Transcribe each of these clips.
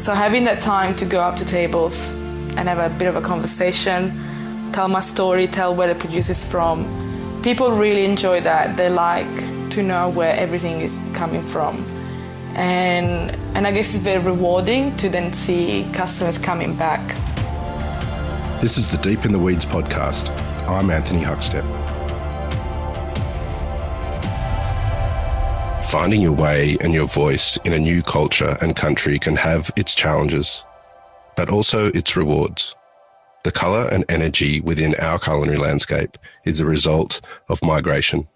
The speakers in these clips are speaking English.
So having that time to go up to tables and have a bit of a conversation, tell my story, tell where the produce is from. People really enjoy that. They like to know where everything is coming from. And and I guess it's very rewarding to then see customers coming back. This is the Deep in the Weeds podcast. I'm Anthony Huckstep. Finding your way and your voice in a new culture and country can have its challenges, but also its rewards. The colour and energy within our culinary landscape is the result of migration.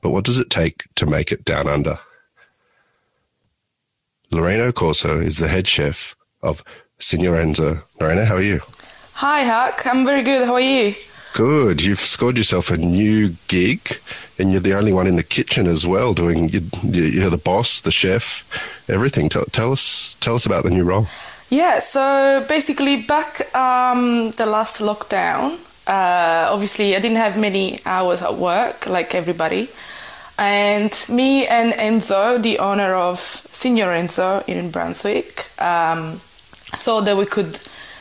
But what does it take to make it down under? Lorena Corso is the head chef of Signorenzo. Lorena, how are you? Hi, Huck. I'm very good. How are you? Good. You've scored yourself a new gig, and you're the only one in the kitchen as well, doing you're the boss, the chef, everything. Tell, tell us, tell us about the new role. Yeah. So basically, back um, the last lockdown, uh, obviously I didn't have many hours at work like everybody, and me and Enzo, the owner of Signor Enzo in Brunswick, um, thought that we could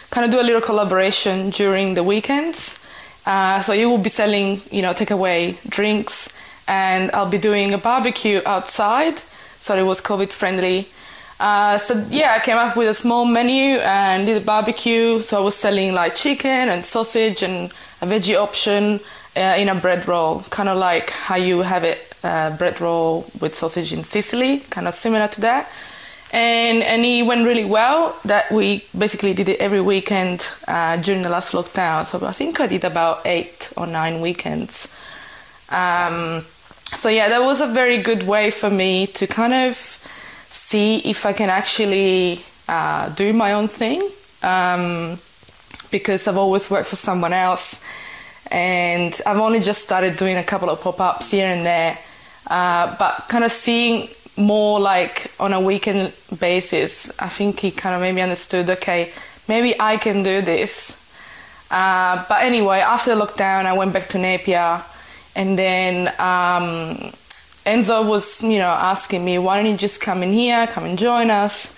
kind of do a little collaboration during the weekends. Uh, so you will be selling, you know, takeaway drinks, and I'll be doing a barbecue outside. So it was COVID friendly. Uh, so yeah, I came up with a small menu and did a barbecue. So I was selling like chicken and sausage and a veggie option uh, in a bread roll, kind of like how you have it uh, bread roll with sausage in Sicily, kind of similar to that and and it went really well. That we basically did it every weekend uh, during the last lockdown. So I think I did about eight or nine weekends. Um, so yeah, that was a very good way for me to kind of see if I can actually uh, do my own thing. Um, because I've always worked for someone else, and I've only just started doing a couple of pop ups here and there. Uh, but kind of seeing more like on a weekend basis, I think he kind of maybe understood, okay, maybe I can do this. Uh, but anyway, after the lockdown, I went back to Napier, and then um, Enzo was, you know, asking me, why don't you just come in here, come and join us?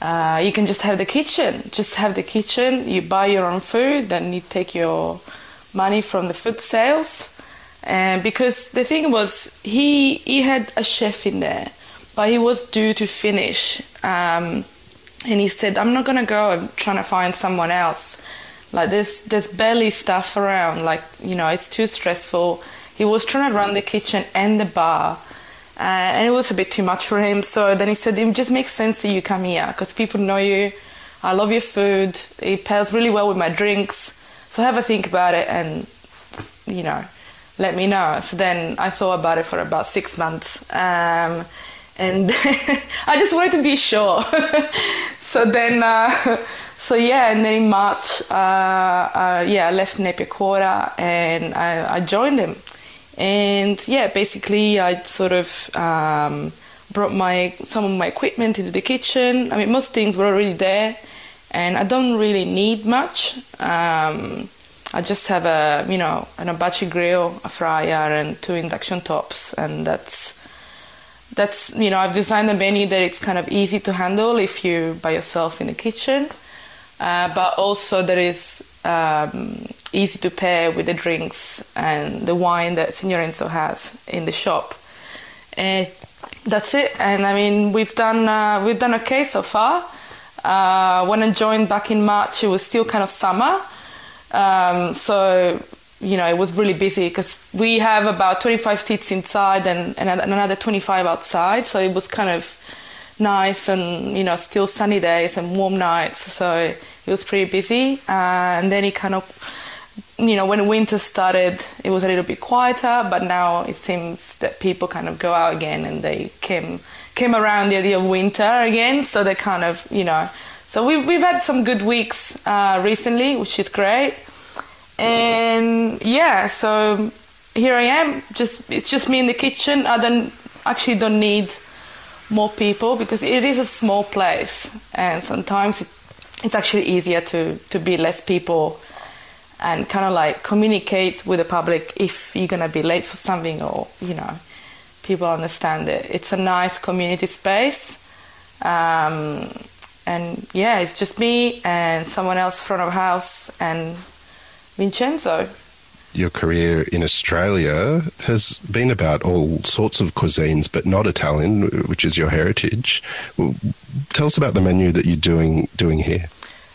Uh, you can just have the kitchen, just have the kitchen. You buy your own food, then you take your money from the food sales. And because the thing was, he he had a chef in there but he was due to finish. Um, and he said, I'm not gonna go, I'm trying to find someone else. Like there's there's barely stuff around, like, you know, it's too stressful. He was trying to run the kitchen and the bar. Uh, and it was a bit too much for him. So then he said, it just makes sense that you come here because people know you. I love your food. It pairs really well with my drinks. So have a think about it and, you know, let me know. So then I thought about it for about six months. Um, and I just wanted to be sure. so then, uh, so yeah, and then in March, uh, uh, yeah, I left Napier Quarter and I, I, joined them. And yeah, basically, I sort of um, brought my some of my equipment into the kitchen. I mean, most things were already there, and I don't really need much. Um, I just have a you know an Abachi grill, a fryer, and two induction tops, and that's that's you know I've designed a menu that it's kind of easy to handle if you're by yourself in the kitchen, uh, but also that is um, easy to pair with the drinks and the wine that Signor Enzo has in the shop. And that's it. And I mean we've done uh, we've done okay so far. Uh, when I joined back in March, it was still kind of summer, um, so you know, it was really busy because we have about 25 seats inside and, and another 25 outside. So it was kind of nice and, you know, still sunny days and warm nights. So it was pretty busy. Uh, and then it kind of, you know, when winter started, it was a little bit quieter, but now it seems that people kind of go out again and they came, came around the idea of winter again. So they kind of, you know, so we've, we've had some good weeks uh, recently, which is great and yeah so here i am. Just it's just me in the kitchen. I don't actually don't need more people because it is a small place. And sometimes it, it's actually easier to to be less people and kind of like communicate with the public if you're gonna be late for something or you know people understand it. It's a nice community space. Um, and yeah, it's just me and someone else front of house and Vincenzo. Your career in Australia has been about all sorts of cuisines, but not Italian, which is your heritage. Tell us about the menu that you're doing doing here.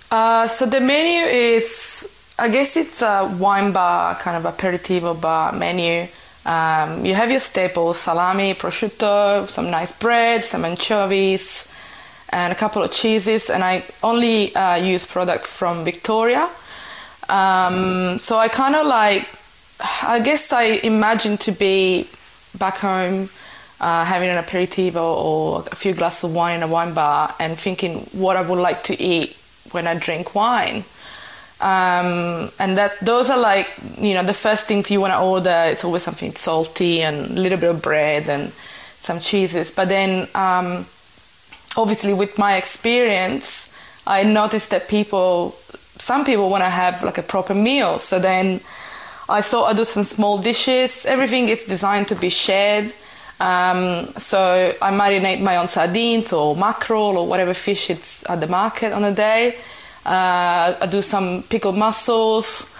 Uh, so the menu is, I guess it's a wine bar, kind of aperitivo bar menu. Um, you have your staples: salami, prosciutto, some nice bread, some anchovies, and a couple of cheeses. And I only uh, use products from Victoria. Um, so I kind of like, I guess I imagine to be back home. Uh, having an aperitivo or a few glasses of wine in a wine bar and thinking what I would like to eat when I drink wine. Um, and that those are like you know the first things you want to order. It's always something salty and a little bit of bread and some cheeses. But then, um, obviously, with my experience, I noticed that people, some people want to have like a proper meal. So then, I thought I'd do some small dishes. Everything is designed to be shared. Um, so I marinate my own sardines or mackerel or whatever fish it's at the market on a day. Uh, I do some pickled mussels,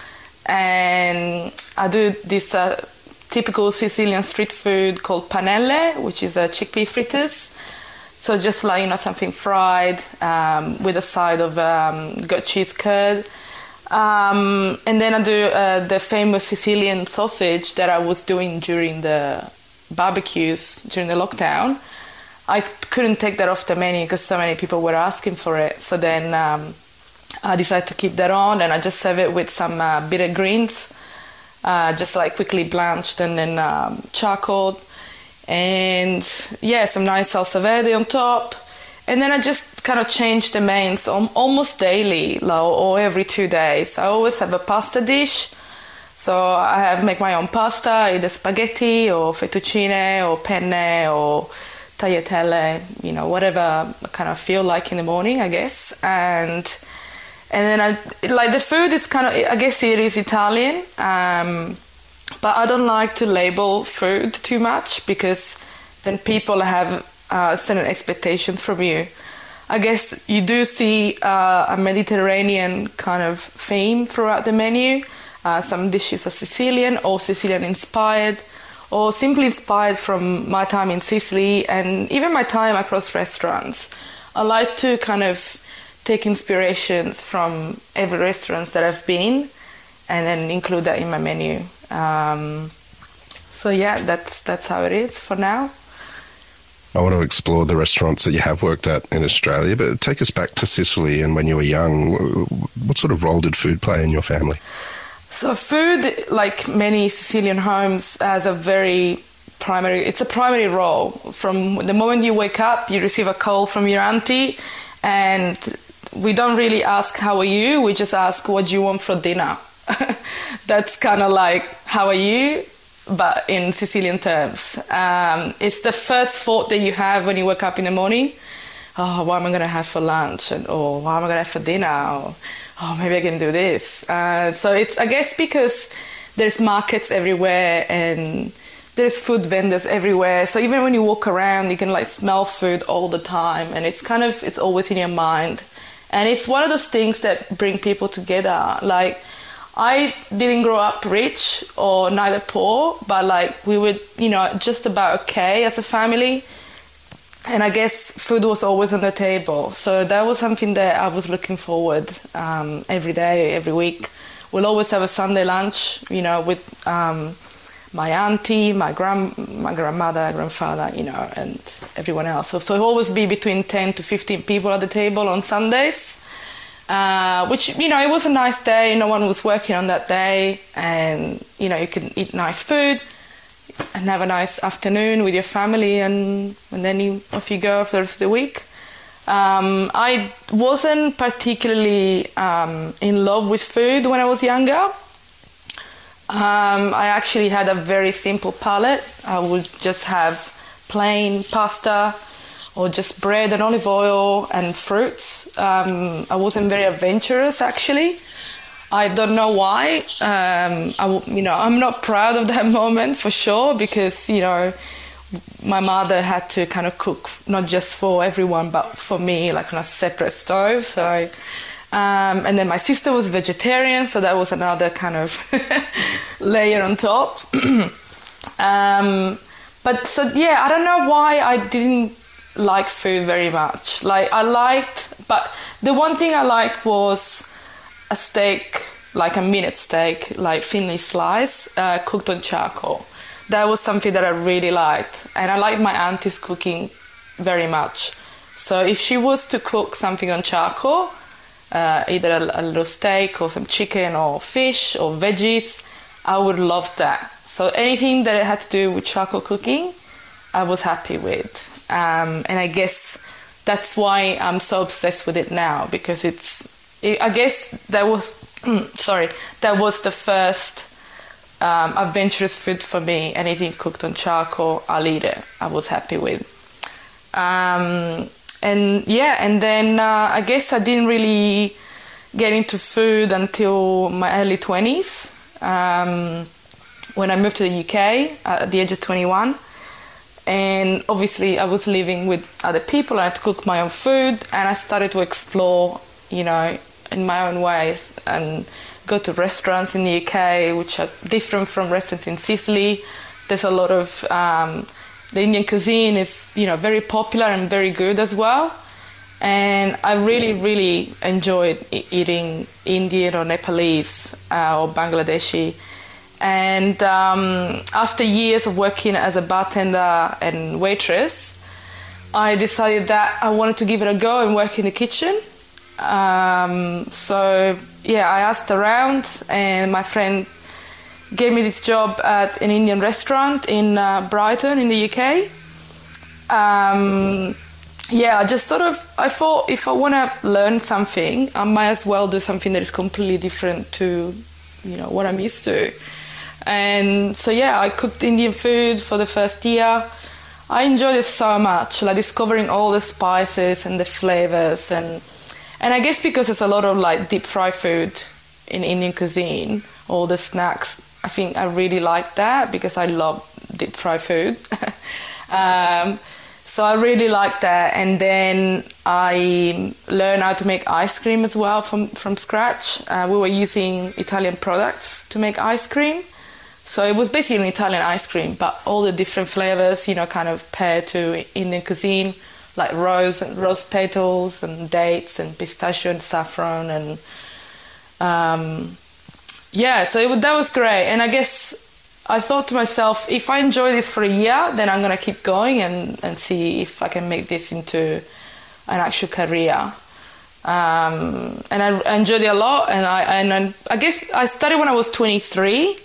and I do this uh, typical Sicilian street food called panelle, which is a chickpea fritters. So just like you know something fried um, with a side of um, goat cheese curd. Um, and then I do uh, the famous Sicilian sausage that I was doing during the barbecues during the lockdown. I couldn't take that off the menu because so many people were asking for it. So then um, I decided to keep that on, and I just serve it with some uh, bitter greens, uh, just like quickly blanched and then um, charcoal, and yeah, some nice salsa verde on top. And then I just kind of change the mains almost daily, like, or every two days. I always have a pasta dish so I have make my own pasta, either spaghetti or fettuccine or penne or tagliatelle, you know, whatever I kind of feel like in the morning, I guess. And and then I like the food is kind of I guess it is Italian, um, but I don't like to label food too much because then people have uh, certain expectations from you. I guess you do see uh, a Mediterranean kind of theme throughout the menu uh, some dishes are Sicilian or Sicilian inspired, or simply inspired from my time in Sicily and even my time across restaurants. I like to kind of take inspirations from every restaurant that I've been and then include that in my menu. Um, so yeah, that's that's how it is for now. I want to explore the restaurants that you have worked at in Australia, but take us back to Sicily and when you were young. What sort of role did food play in your family? So food, like many Sicilian homes, has a very primary. It's a primary role. From the moment you wake up, you receive a call from your auntie, and we don't really ask how are you. We just ask what do you want for dinner. That's kind of like how are you, but in Sicilian terms. Um, it's the first thought that you have when you wake up in the morning. Oh, what am I gonna have for lunch? And or what am I gonna have for dinner? Or, oh, maybe I can do this. Uh, so it's, I guess, because there's markets everywhere and there's food vendors everywhere. So even when you walk around, you can like smell food all the time, and it's kind of it's always in your mind. And it's one of those things that bring people together. Like I didn't grow up rich or neither poor, but like we were, you know, just about okay as a family and I guess food was always on the table. So that was something that I was looking forward um, every day, every week. We'll always have a Sunday lunch, you know, with um, my auntie, my grand, my grandmother, grandfather, you know, and everyone else. So, so it always be between 10 to 15 people at the table on Sundays. Uh, which you know it was a nice day no one was working on that day and you know you can eat nice food and have a nice afternoon with your family, and, and then you, off you go for the rest of the week. Um, I wasn't particularly um, in love with food when I was younger. Um, I actually had a very simple palate. I would just have plain pasta or just bread and olive oil and fruits. Um, I wasn't very adventurous actually. I don't know why. Um, I, you know, I'm not proud of that moment for sure because you know my mother had to kind of cook not just for everyone but for me like on a separate stove so um, and then my sister was vegetarian so that was another kind of layer on top um, but so yeah i don't know why i didn't like food very much like i liked but the one thing i liked was a steak like a minute steak like thinly sliced uh, cooked on charcoal that was something that I really liked. And I liked my auntie's cooking very much. So if she was to cook something on charcoal, uh, either a, a, little steak or some chicken or fish or veggies, I would love that. So anything that had to do with charcoal cooking, I was happy with. Um, and I guess that's why I'm so obsessed with it now because it's. It, I guess that was sorry that was the first um, adventurous food for me. Anything cooked on charcoal, I'll eat it. I was happy with. Um, and yeah, and then uh, I guess I didn't really get into food until my early 20s um, when I moved to the UK at the age of 21. And obviously, I was living with other people. I had to cook my own food, and I started to explore, you know, in my own ways and go to restaurants in the UK, which are different from restaurants in Sicily. There's a lot of um, the Indian cuisine is you know very popular and very good as well. And I really, really enjoyed eating Indian or Nepalese uh, or Bangladeshi. And um, after years of working as a bartender and waitress, I decided that I wanted to give it a go and work in the kitchen. Um, so yeah, I asked around, and my friend gave me this job at an Indian restaurant in uh, Brighton in the UK. Um, yeah, I just sort of I thought if I want to learn something, I might as well do something that is completely different to you know what I'm used to. And so yeah, I cooked Indian food for the first year. I enjoyed it so much, like discovering all the spices and the flavors and and I guess because there's a lot of like deep fried food in Indian cuisine, all the snacks, I think I really like that because I love deep fried food. um, so I really like that. And then I learned how to make ice cream as well from, from scratch. Uh, we were using Italian products to make ice cream. So it was basically an Italian ice cream, but all the different flavors, you know, kind of paired to Indian cuisine like rose and rose petals and dates and pistachio and saffron and um, yeah, so it, that was great. And I guess I thought to myself, if I enjoy this for a year, then I'm gonna keep going and, and see if I can make this into an actual career. Um, and I, I, enjoyed it a lot. And I and I, I guess I started when I was 23.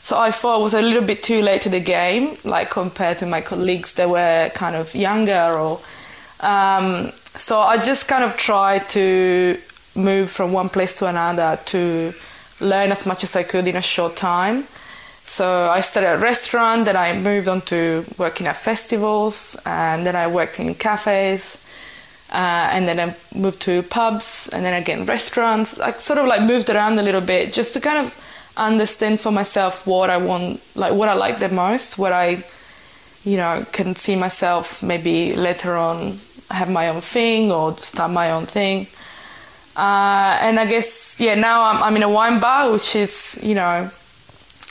So I thought I was a little bit too late to the game, like compared to my colleagues that were kind of younger or um, so I just kind of tried to move from one place to another to learn as much as I could in a short time. So I started at a restaurant, then I moved on to working at festivals, and then I worked in cafes, uh, and then I moved to pubs, and then again restaurants. I sort of like moved around a little bit just to kind of understand for myself what I want, like what I like the most, what I, you know, can see myself maybe later on have my own thing or start my own thing. Uh, and I guess yeah, now I'm, I'm in a wine bar, which is you know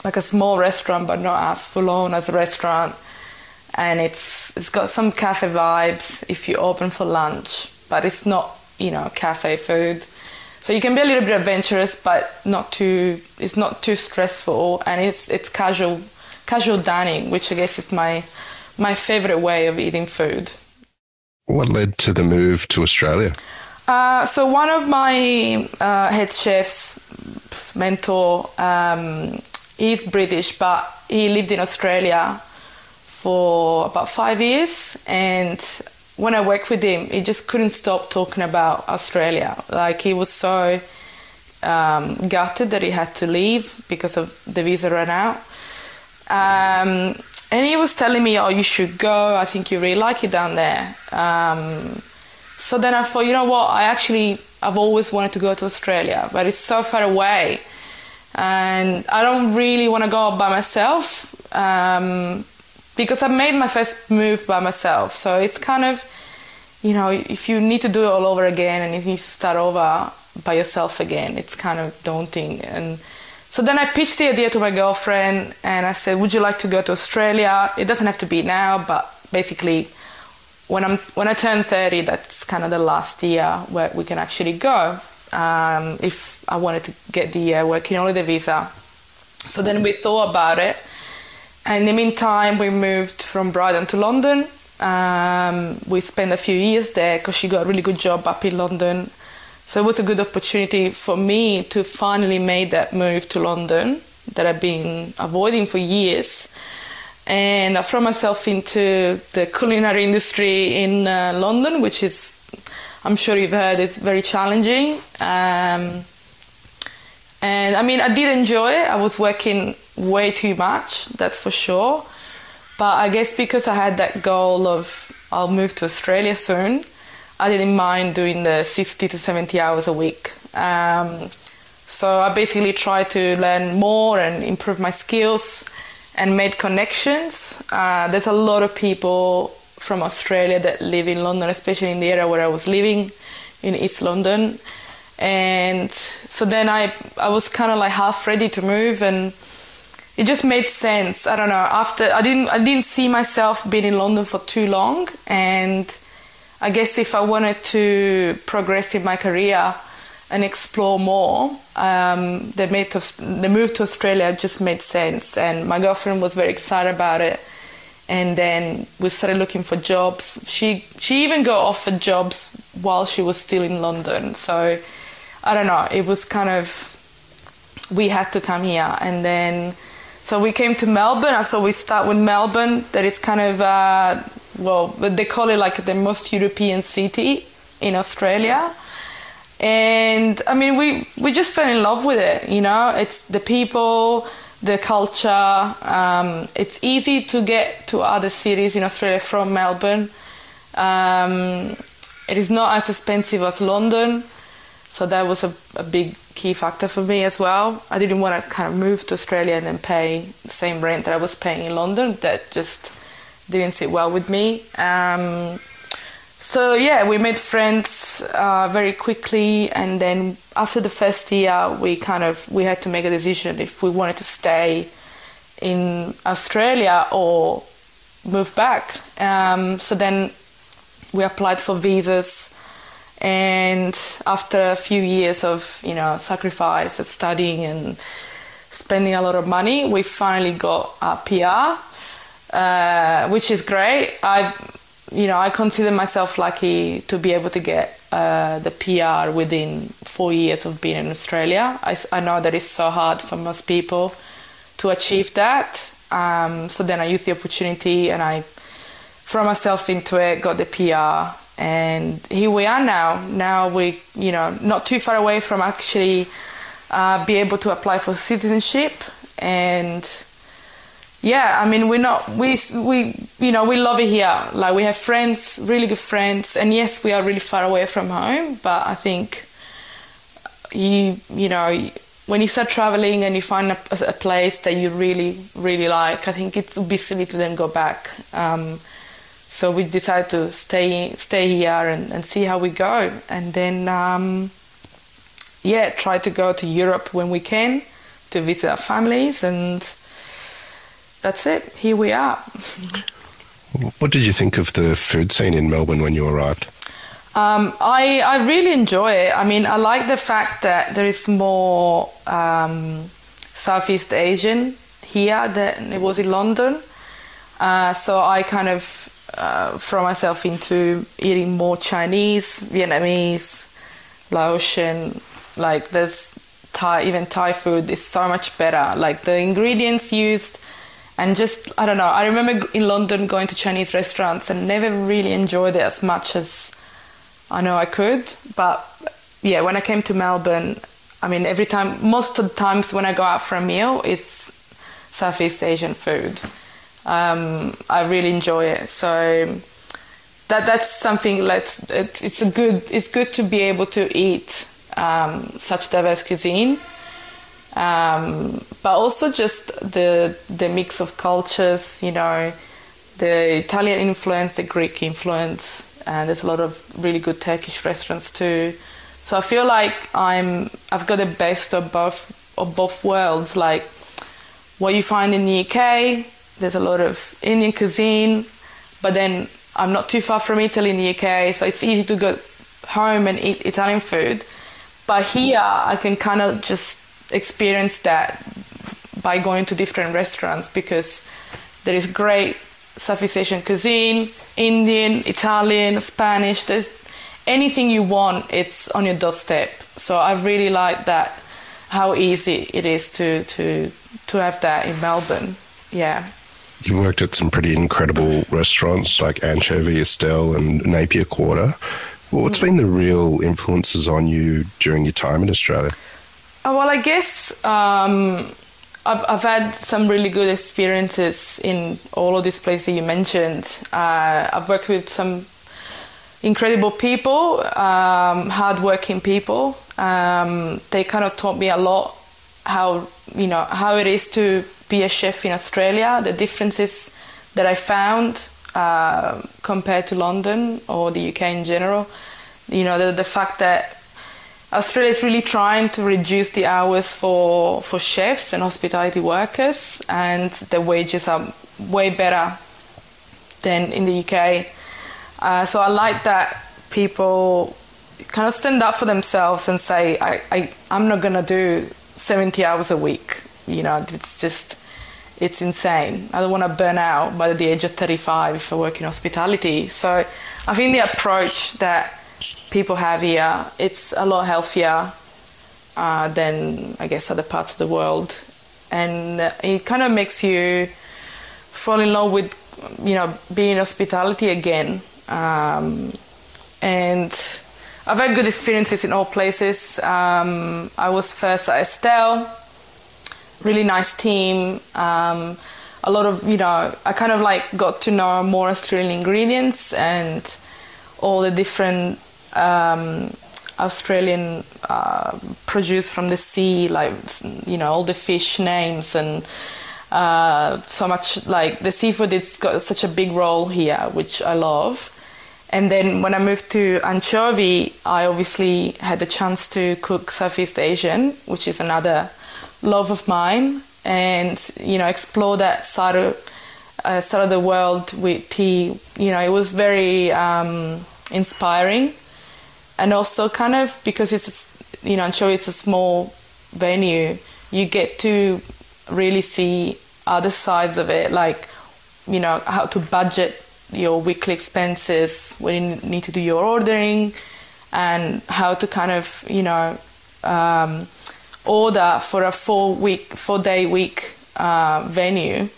like a small restaurant, but not as full on as a restaurant. And it's it's got some cafe vibes if you open for lunch, but it's not you know cafe food. So you can be a little bit adventurous, but not too. It's not too stressful, and it's it's casual casual dining, which I guess is my my favorite way of eating food. What led to the move to Australia? Uh, so one of my uh, head chefs, mentor, um, he's British, but he lived in Australia for about five years. And when I worked with him, he just couldn't stop talking about Australia. Like he was so um, gutted that he had to leave because of the visa ran out. Um, and he was telling me, "Oh, you should go. I think you really like it down there." Um, so then I thought, you know what? I actually I've always wanted to go to Australia, but it's so far away, and I don't really want to go by myself. Um, because I made my first move by myself. So it's kind of, you know, if you need to do it all over again and you need to start over by yourself again, it's kind of daunting. And so then I pitched the idea to my girlfriend and I said, Would you like to go to Australia? It doesn't have to be now, but basically, when I'm when I turn 30, that's kind of the last year where we can actually go. Um, if I wanted to get the uh, working holiday visa. So then we thought about it. In the meantime, we moved from Brighton to London. Um, we spent a few years there because she got a really good job up in London. So it was a good opportunity for me to finally make that move to London that I've been avoiding for years. And I throw myself into the culinary industry in uh, London, which is, I'm sure you've heard, is very challenging. Um, and I mean, I did enjoy it. I was working way too much, that's for sure. But I guess because I had that goal of I'll move to Australia soon, I didn't mind doing the 60 to 70 hours a week. Um, so I basically tried to learn more and improve my skills and made connections. Uh, there's a lot of people from Australia that live in London, especially in the area where I was living in East London. And so then I, I was kind of like half ready to move and it just made sense. I don't know. After I didn't I didn't see myself being in London for too long and I guess if I wanted to progress in my career and explore more, um, the, to, the move to Australia just made sense. And my girlfriend was very excited about it. And then we started looking for jobs. She she even got offered jobs while she was still in London. So I don't know. It was kind of we had to come here, and then so we came to Melbourne. I thought we start with Melbourne. That is kind of uh, well, they call it like the most European city in Australia. And I mean, we, we just fell in love with it, you know, it's the people, the culture. Um, it's easy to get to other cities in Australia from Melbourne. Um, it is not as expensive as London. So that was a, a big key factor for me as well. I didn't want to kind of move to Australia and then pay the same rent that I was paying in London. That just didn't sit well with me. Um, so yeah, we made friends uh, very quickly, and then after the first year, we kind of we had to make a decision if we wanted to stay in Australia or move back. Um, so then we applied for visas, and after a few years of you know sacrifice, studying and spending a lot of money, we finally got a PR uh, which is great. I, you know, I consider myself lucky to be able to get uh, the PR within four years of being in Australia. I, I know that it's so hard for most people to achieve that. Um, so then I used the opportunity and I threw myself into it, got the PR, and here we are now. Now we, you know, not too far away from actually uh, be able to apply for citizenship and yeah, I mean, we're not, we, we, you know, we love it here. Like, we have friends, really good friends, and yes, we are really far away from home, but I think you, you know, when you start traveling and you find a, a place that you really, really like, I think it would be silly to then go back. Um, so we decided to stay, stay here and, and see how we go, and then, um, yeah, try to go to Europe when we can to visit our families and that's it. Here we are. what did you think of the food scene in Melbourne when you arrived? Um, I, I really enjoy it. I mean, I like the fact that there is more um, Southeast Asian here than it was in London. Uh, so I kind of uh, throw myself into eating more Chinese, Vietnamese, Laotian. Like there's Thai, even Thai food is so much better. Like the ingredients used and just I don't know. I remember in London going to Chinese restaurants and never really enjoyed it as much as I know I could. But yeah, when I came to Melbourne, I mean, every time, most of the times when I go out for a meal, it's Southeast Asian food. Um, I really enjoy it. So that that's something that's it's, it's a good it's good to be able to eat um, such diverse cuisine um, but also just the the mix of cultures, you know, the Italian influence, the Greek influence, and there's a lot of really good Turkish restaurants too. So I feel like I'm I've got the best of both of both worlds. Like what you find in the UK, there's a lot of Indian cuisine, but then I'm not too far from Italy in the UK, so it's easy to go home and eat Italian food. But here I can kind of just experience that by going to different restaurants because there is great Southeast Asian cuisine, Indian, Italian, Spanish. There's anything you want, it's on your doorstep. So I really like that how easy it is to to to have that in Melbourne. Yeah. You worked at some pretty incredible restaurants like Anchovy, Estelle, and Napier Quarter. Well, What's been the real influences on you during your time in Australia? Oh, well, I guess um, I've, I've had some really good experiences in all of these places you mentioned. Uh, I've worked with some incredible people, um, hardworking people. Um, they kind of taught me a lot how you know how it is to be a chef in Australia. The differences that I found uh, compared to London or the UK in general. You know the, the fact that Australia is really trying to reduce the hours for for chefs and hospitality workers, and the wages are way better than in the UK. Uh, so I like that people kind of stand up for themselves and say, I, I, I'm not going to do 70 hours a week. You know, it's just, it's insane. I don't want to burn out by the age of 35 for working hospitality. So I think the approach that people have here, it's a lot healthier uh, than, I guess, other parts of the world. And it kind of makes you fall in love with, you know, being hospitality again um, and I've had good experiences in all places. Um, I was first at Estelle, really nice team. Um, a lot of, you know, I kind of like got to know more Australian ingredients and all the different um, Australian uh, produce from the sea, like, you know, all the fish names and uh, so much like the seafood, it's got such a big role here, which I love. And then when I moved to Anchovy, I obviously had the chance to cook Southeast Asian, which is another love of mine, and you know explore that side of uh, side of the world with tea. You know, it was very um, inspiring, and also kind of because it's you know I'm sure it's a small venue, you get to really see other sides of it, like you know how to budget your weekly expenses when you need to do your ordering and how to kind of you know um, order for a four week four day week uh, venue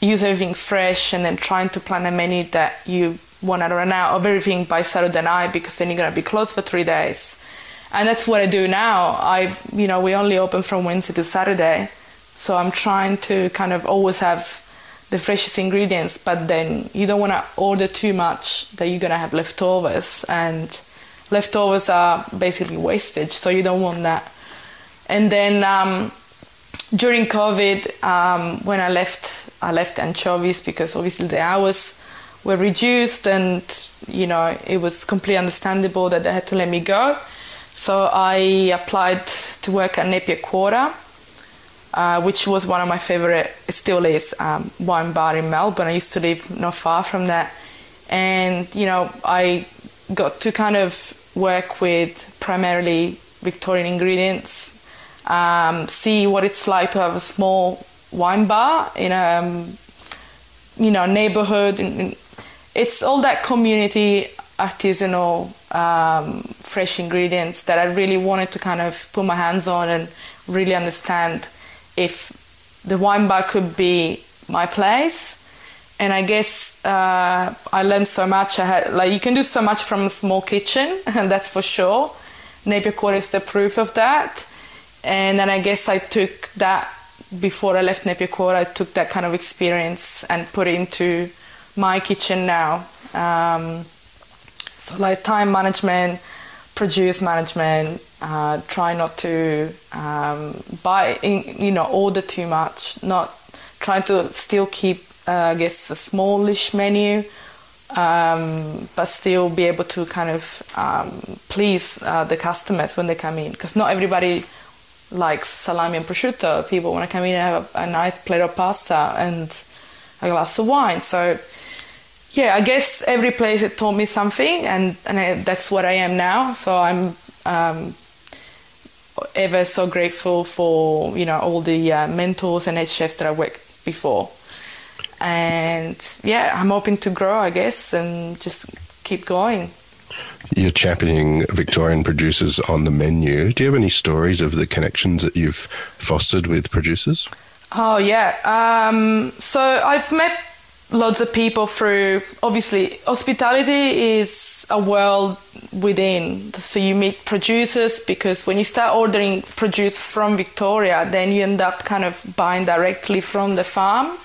everything fresh and then trying to plan a menu that you want to run out of everything by saturday night because then you're going to be closed for three days. And that's what i do now. I you know we only open from wednesday to saturday. So i'm trying to kind of always have the freshest ingredients, but then you don't want to order too much that you're going to have leftovers, and leftovers are basically wastage, so you don't want that. And then um, during COVID, um, when I left, I left anchovies because obviously the hours were reduced, and you know it was completely understandable that they had to let me go. So I applied to work at Napier Quarter uh, which was one of my favorite, still is, um, wine bar in Melbourne. I used to live not far from that. And, you know, I got to kind of work with primarily Victorian ingredients, um, see what it's like to have a small wine bar in a, um, you know, neighborhood. It's all that community artisanal um, fresh ingredients that I really wanted to kind of put my hands on and really understand if the wine bar could be my place. And I guess uh, I learned so much. I had like you can do so much from a small kitchen, and that's for sure. Napier Quarter is the proof of that. And then I guess I took that before I left Napier Quarter. I took that kind of experience and put it into my kitchen now. Um, so like time management, produce management, uh, try not to um, buy, in, you know, order too much, not trying to still keep uh, I guess, a smallish menu, um, but still be able to kind of um, please uh, the customers when they come in. Because not everybody likes salami and prosciutto. People want to come in and have a, a nice plate of pasta and a glass of wine. So, yeah, I guess every place it taught me something, and, and I, that's what I am now. So I'm um, ever so grateful for you know all the uh, mentors and head chefs that I worked before. And yeah, I'm hoping to grow, I guess, and just keep going. You're championing Victorian producers on the menu. Do you have any stories of the connections that you've fostered with producers? Oh yeah. Um, so I've met lots of people through. Obviously, hospitality is a world within. So you meet producers because when you start ordering produce from Victoria, then you end up kind of buying directly from the farm.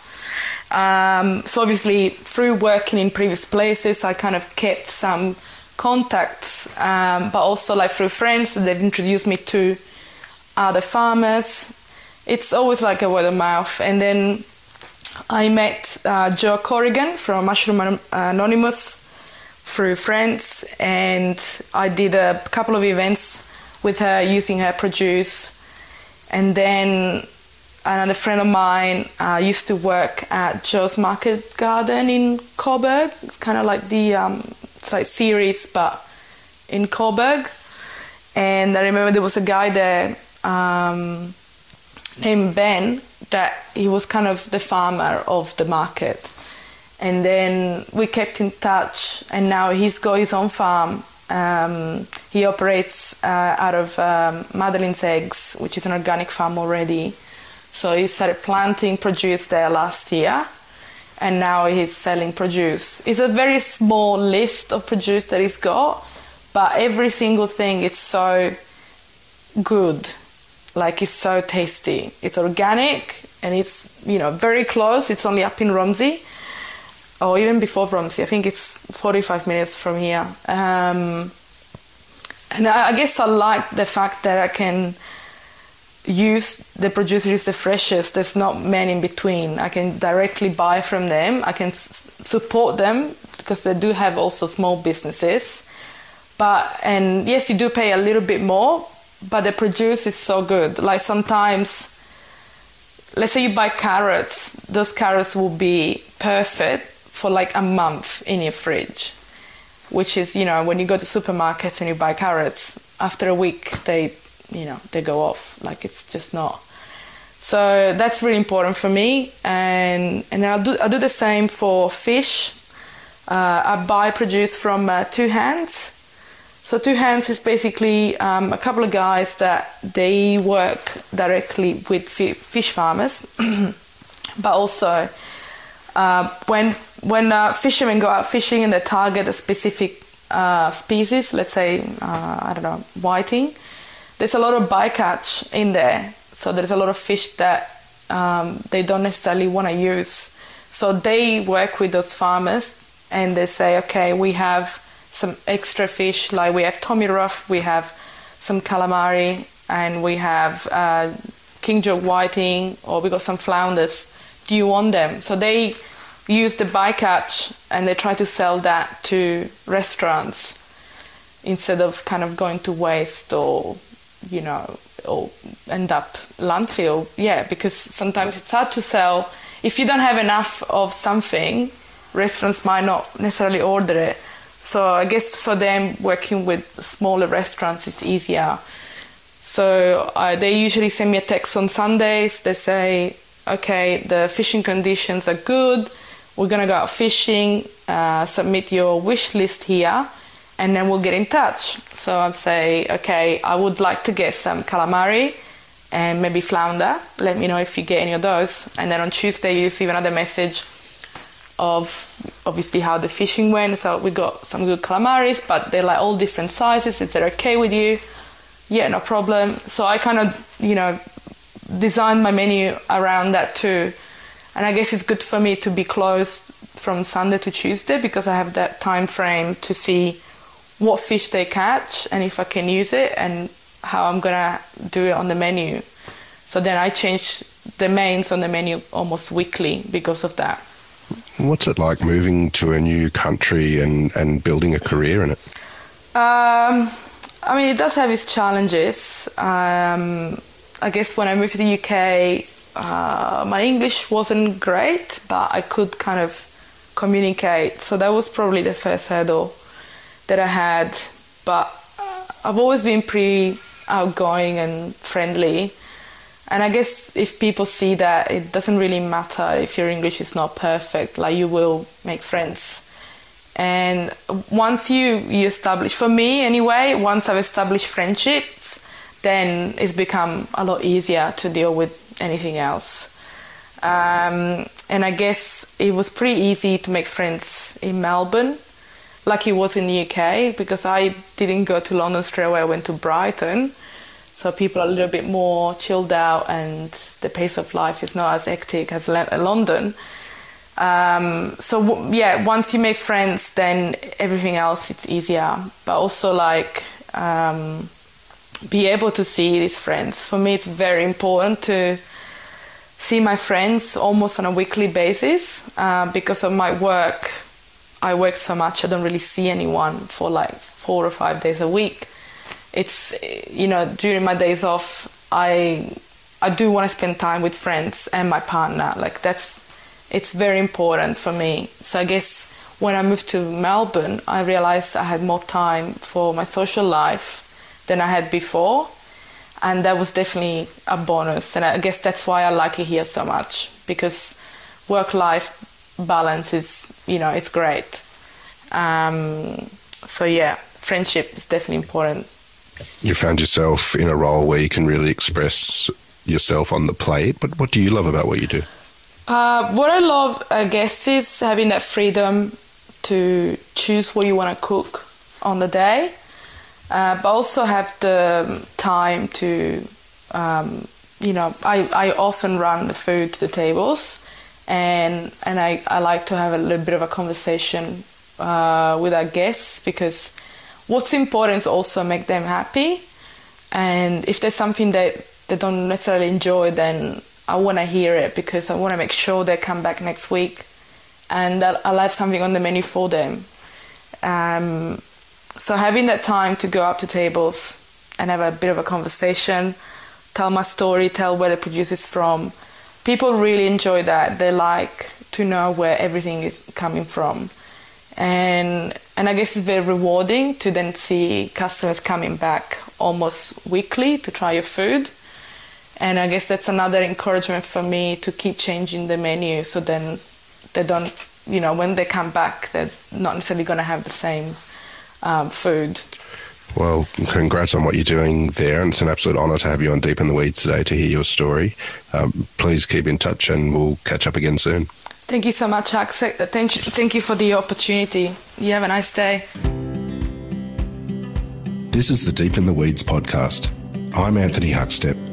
Um, so obviously, through working in previous places, I kind of kept some contacts, um, but also like through friends, they've introduced me to other farmers. It's always like a word of mouth. And then I met uh, Jo Corrigan from Mushroom Anonymous through friends, and I did a couple of events with her using her produce. And then another friend of mine uh, used to work at Joe's Market Garden in Coburg. It's kind of like the um, like CERES, but in Coburg. And I remember there was a guy there um, named Ben that he was kind of the farmer of the market. And then we kept in touch, and now he's got his own farm. Um, he operates uh, out of um, Madeline's Eggs, which is an organic farm already. So he started planting produce there last year and now he's selling produce. It's a very small list of produce that he's got, but every single thing is so good. Like it's so tasty. It's organic and it's you know very close. It's only up in Romsey, or even before Romsey. I think it's 45 minutes from here. Um, and I, I guess I like the fact that I can use the producer is the freshest. There's not many in between. I can directly buy from them. I can s- support them because they do have also small businesses. But and yes you do pay a little bit more but the produce is so good. Like sometimes let's say you buy carrots those carrots will be perfect for like a month in your fridge which is you know when you go to supermarkets and you buy carrots after a week they you know they go off. Like it's just not. So that's really important for me. And and I'll do, I'll do the same for fish. Uh, I buy produce from uh, two hands. So two hands is basically um, a couple of guys that they work directly with fish farmers. But also uh, when when uh, fishermen go out fishing and they target a specific uh, species let's say uh, I don't know whiting there's a lot of bycatch in there. So there's a lot of fish that um, they don't necessarily want to use. So they work with those farmers and they say, okay, we have some extra fish, like we have Tommy Ruff, we have some calamari, and we have uh, king George whiting, or we got some flounders. Do you want them? So they use the bycatch and they try to sell that to restaurants instead of kind of going to waste or you know, or end up landfill. Yeah, because sometimes it's hard to sell. If you don't have enough of something, restaurants might not necessarily order it. So I guess for them, working with smaller restaurants is easier. So uh, they usually send me a text on Sundays. They say, okay, the fishing conditions are good. We're gonna go out fishing. Uh, submit your wish list here and then we'll get in touch. So I'll say, okay, I would like to get some calamari and maybe flounder. Let me know if you get any of those. And then on Tuesday, you receive another message of obviously how the fishing went. So we got some good calamaris, but they're like all different sizes. Is that okay with you? Yeah, no problem. So I kind of, you know, designed my menu around that too. And I guess it's good for me to be closed from Sunday to Tuesday because I have that time frame to see what fish they catch and if I can use it and how I'm gonna do it on the menu. So then I change the mains on the menu almost weekly because of that. What's it like moving to a new country and, and building a career in it? Um, I mean, it does have its challenges. Um, I guess when I moved to the UK, uh, my English wasn't great, but I could kind of communicate. So that was probably the first hurdle that I had. But uh, I've always been pretty outgoing and friendly. And I guess if people see that, it doesn't really matter if your English is not perfect, like you will make friends. And once you, you establish, for me anyway, once I've established friendships, then it's become a lot easier to deal with anything else. Um, and I guess it was pretty easy to make friends in Melbourne, like it was in the UK, because I didn't go to London straight away, I went to Brighton. So people are a little bit more chilled out, and the pace of life is not as hectic as London. Um, so yeah, once you make friends, then everything else it's easier. But also like um, be able to see these friends. For me, it's very important to see my friends almost on a weekly basis uh, because of my work. I work so much, I don't really see anyone for like four or five days a week. It's you know during my days off, I I do want to spend time with friends and my partner. Like that's it's very important for me. So I guess when I moved to Melbourne, I realized I had more time for my social life than I had before. And that was definitely a bonus. And I guess that's why I like it here so much because work life balance is, you know, it's great. Um, so yeah, friendship is definitely important. You found yourself in a role where you can really express yourself on the plate, but what do you love about what you do? Uh, what I love, I guess, is having that freedom to choose what you want to cook on the day, uh, but also have the time to, um, you know, I, I often run the food to the tables, and and I, I like to have a little bit of a conversation uh, with our guests because what's important is also make them happy, and if there's something that they don't necessarily enjoy, then I want to hear it because I want to make sure they come back next week and that I'll have something on the menu for them. Um, so having that time to go up to tables and have a bit of a conversation, tell my story, tell where the producer is from. People really enjoy that. They like to know where everything is coming from. And and I guess it's very rewarding to then see customers coming back almost weekly to try your food and I guess that's another encouragement for me to keep changing the menu so then they don't, you know, when they come back, they're not necessarily going to have the same um, food. Well, congrats on what you're doing there, and it's an absolute honour to have you on Deep in the Weeds today to hear your story. Um, please keep in touch, and we'll catch up again soon. Thank you so much, Axel. Thank you, thank you for the opportunity. You have a nice day. This is the Deep in the Weeds podcast. I'm Anthony Huckstep.